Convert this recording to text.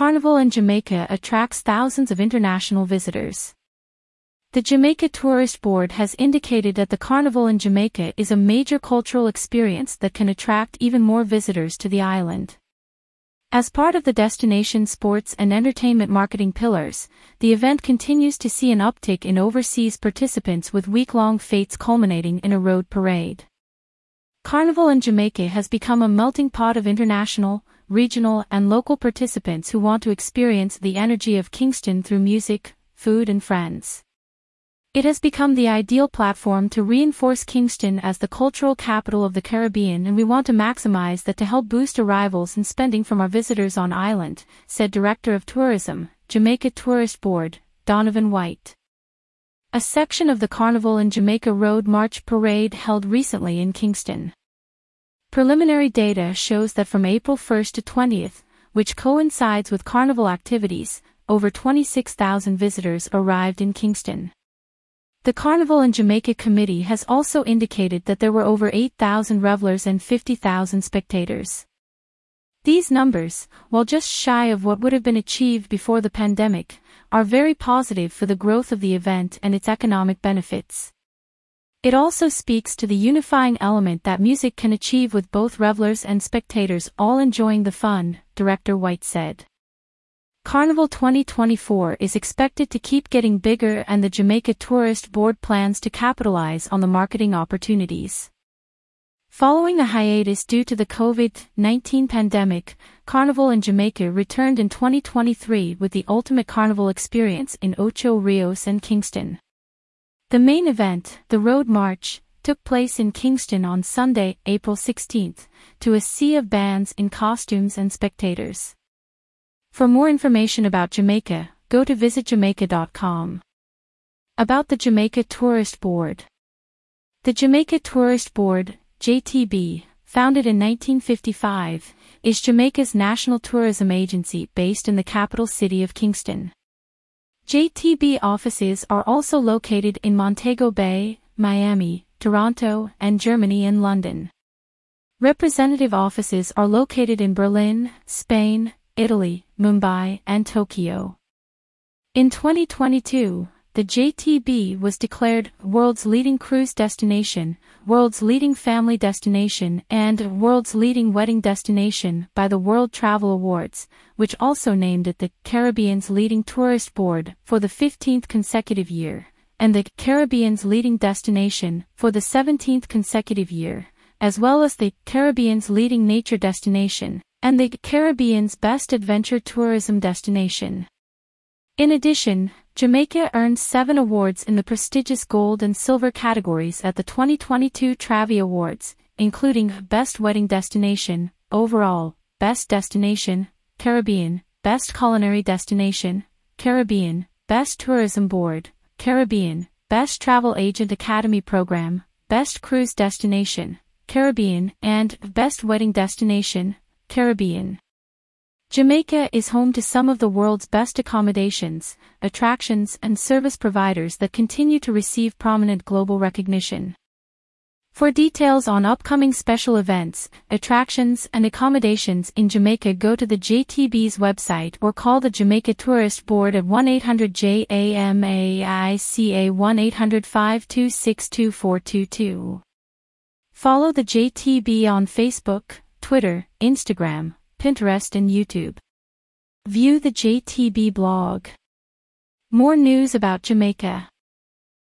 Carnival in Jamaica attracts thousands of international visitors. The Jamaica Tourist Board has indicated that the Carnival in Jamaica is a major cultural experience that can attract even more visitors to the island. As part of the destination sports and entertainment marketing pillars, the event continues to see an uptick in overseas participants with week-long fetes culminating in a road parade. Carnival in Jamaica has become a melting pot of international, regional, and local participants who want to experience the energy of Kingston through music, food, and friends. It has become the ideal platform to reinforce Kingston as the cultural capital of the Caribbean and we want to maximize that to help boost arrivals and spending from our visitors on island, said Director of Tourism, Jamaica Tourist Board, Donovan White. A section of the Carnival in Jamaica Road March Parade held recently in Kingston. Preliminary data shows that from April 1st to 20th, which coincides with carnival activities, over 26,000 visitors arrived in Kingston. The Carnival in Jamaica Committee has also indicated that there were over 8,000 revelers and 50,000 spectators. These numbers, while just shy of what would have been achieved before the pandemic, are very positive for the growth of the event and its economic benefits. It also speaks to the unifying element that music can achieve with both revelers and spectators all enjoying the fun, Director White said. Carnival 2024 is expected to keep getting bigger and the Jamaica Tourist Board plans to capitalize on the marketing opportunities. Following a hiatus due to the COVID-19 pandemic, Carnival in Jamaica returned in 2023 with the ultimate carnival experience in Ocho Rios and Kingston. The main event, the Road March, took place in Kingston on Sunday, April 16, to a sea of bands in costumes and spectators. For more information about Jamaica, go to visitjamaica.com. About the Jamaica Tourist Board. The Jamaica Tourist Board, JTB, founded in 1955, is Jamaica's national tourism agency based in the capital city of Kingston. JTB offices are also located in Montego Bay, Miami, Toronto, and Germany and London. Representative offices are located in Berlin, Spain, Italy, Mumbai, and Tokyo. In 2022, the JTB was declared World's Leading Cruise Destination, World's Leading Family Destination, and World's Leading Wedding Destination by the World Travel Awards, which also named it the Caribbean's Leading Tourist Board for the 15th consecutive year, and the Caribbean's Leading Destination for the 17th consecutive year, as well as the Caribbean's Leading Nature Destination, and the Caribbean's best adventure tourism destination. In addition, Jamaica earned seven awards in the prestigious gold and silver categories at the 2022 Travvy Awards, including Best Wedding Destination, Overall, Best Destination, Caribbean, Best Culinary Destination, Caribbean, Best Tourism Board, Caribbean, Best Travel Agent Academy Program, Best Cruise Destination, Caribbean, and Best Wedding Destination, Caribbean. Jamaica is home to some of the world's best accommodations, attractions, and service providers that continue to receive prominent global recognition. For details on upcoming special events, attractions, and accommodations in Jamaica go to the JTB's website or call the Jamaica Tourist Board at 1-800-JAMAICA 1-800-526-2422. Follow the JTB on Facebook, Twitter, Instagram, Pinterest and YouTube. View the JTB blog. More news about Jamaica.